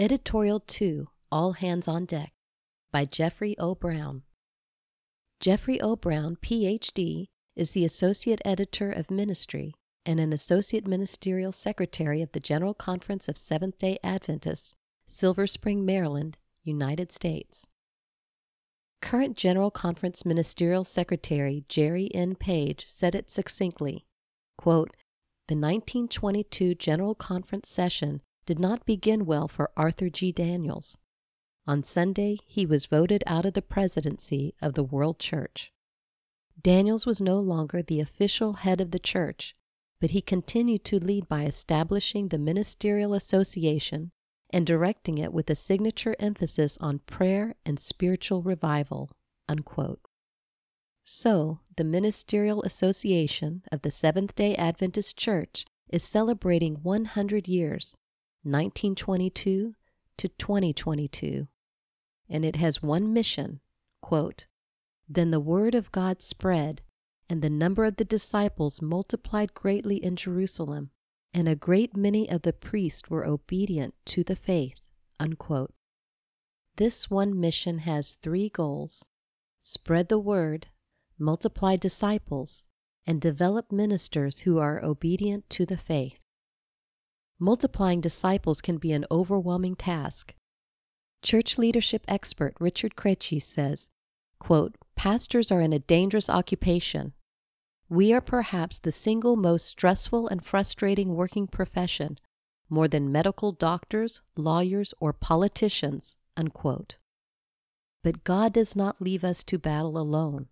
Editorial 2 All Hands on Deck by Jeffrey O. Brown. Jeffrey O. Brown, Ph.D., is the Associate Editor of Ministry and an Associate Ministerial Secretary of the General Conference of Seventh day Adventists, Silver Spring, Maryland, United States. Current General Conference Ministerial Secretary Jerry N. Page said it succinctly quote, The 1922 General Conference session did not begin well for Arthur G. Daniells. On Sunday, he was voted out of the presidency of the World Church. Daniells was no longer the official head of the church, but he continued to lead by establishing the Ministerial Association and directing it with a signature emphasis on prayer and spiritual revival. Unquote. So, the Ministerial Association of the Seventh day Adventist Church is celebrating 100 years, 1922 to 2022, and it has one mission quote, Then the word of God spread, and the number of the disciples multiplied greatly in Jerusalem and a great many of the priests were obedient to the faith. Unquote. This one mission has three goals spread the word, multiply disciples, and develop ministers who are obedient to the faith. Multiplying disciples can be an overwhelming task. Church leadership expert Richard Krejcir says, quote, Pastors are in a dangerous occupation we are perhaps the single most stressful and frustrating working profession, more than medical doctors, lawyers, or politicians. Unquote. But God does not leave us to battle alone.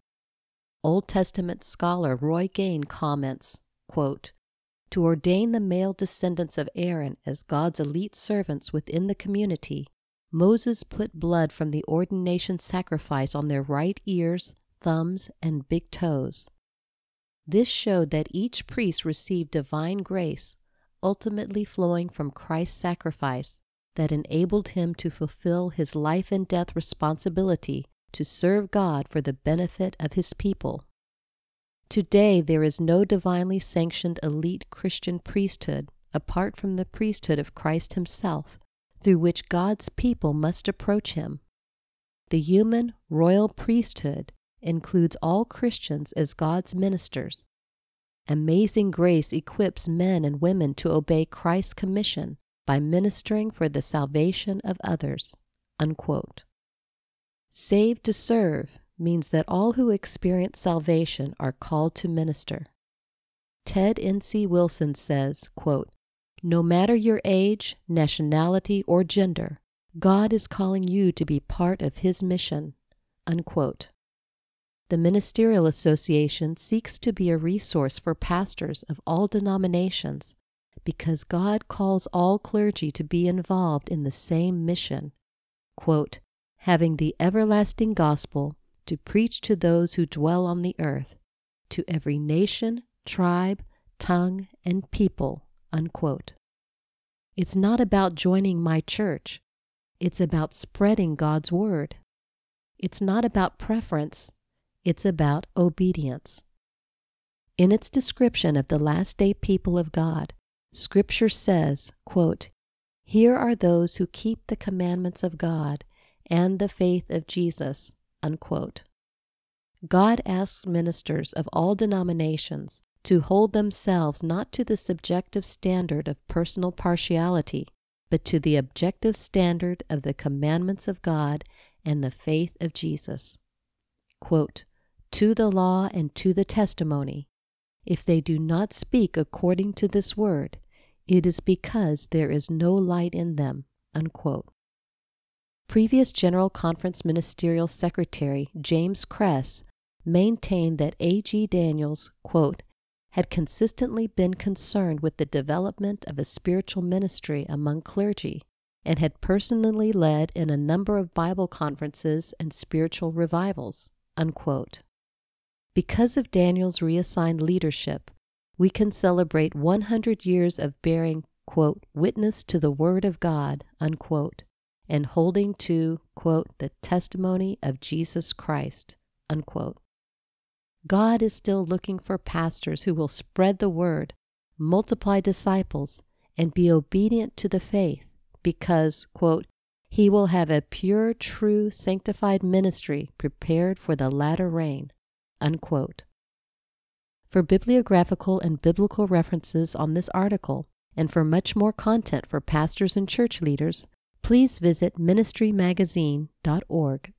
Old Testament scholar Roy Gane comments, quote, To ordain the male descendants of Aaron as God's elite servants within the community, Moses put blood from the ordination sacrifice on their right ears, thumbs, and big toes. This showed that each priest received divine grace, ultimately flowing from Christ's sacrifice, that enabled him to fulfill his life and death responsibility to serve God for the benefit of his people. Today, there is no divinely sanctioned elite Christian priesthood apart from the priesthood of Christ Himself, through which God's people must approach Him. The human royal priesthood includes all Christians as God's ministers. Amazing grace equips men and women to obey Christ's commission by ministering for the salvation of others. Unquote. Saved to serve means that all who experience salvation are called to minister. Ted N.C. Wilson says, quote, No matter your age, nationality, or gender, God is calling you to be part of His mission. Unquote. The Ministerial Association seeks to be a resource for pastors of all denominations because God calls all clergy to be involved in the same mission. Quote, having the everlasting gospel to preach to those who dwell on the earth, to every nation, tribe, tongue, and people. Unquote. It's not about joining my church. It's about spreading God's word. It's not about preference. It's about obedience. In its description of the last day people of God, Scripture says, quote, Here are those who keep the commandments of God and the faith of Jesus. Unquote. God asks ministers of all denominations to hold themselves not to the subjective standard of personal partiality, but to the objective standard of the commandments of God and the faith of Jesus. Quote, to the law and to the testimony. If they do not speak according to this word, it is because there is no light in them. Unquote. Previous General Conference Ministerial Secretary James Cress maintained that A.G. Daniells, quote, had consistently been concerned with the development of a spiritual ministry among clergy and had personally led in a number of Bible conferences and spiritual revivals. Unquote. Because of Daniells' reassigned leadership, we can celebrate 100 years of bearing, quote, witness to the Word of God, unquote, and holding to, quote, the testimony of Jesus Christ, unquote. God is still looking for pastors who will spread the Word, multiply disciples, and be obedient to the faith because, quote, he will have a pure, true, sanctified ministry prepared for the latter rain. Unquote. For bibliographical and biblical references on this article, and for much more content for pastors and church leaders, please visit ministrymagazine.org.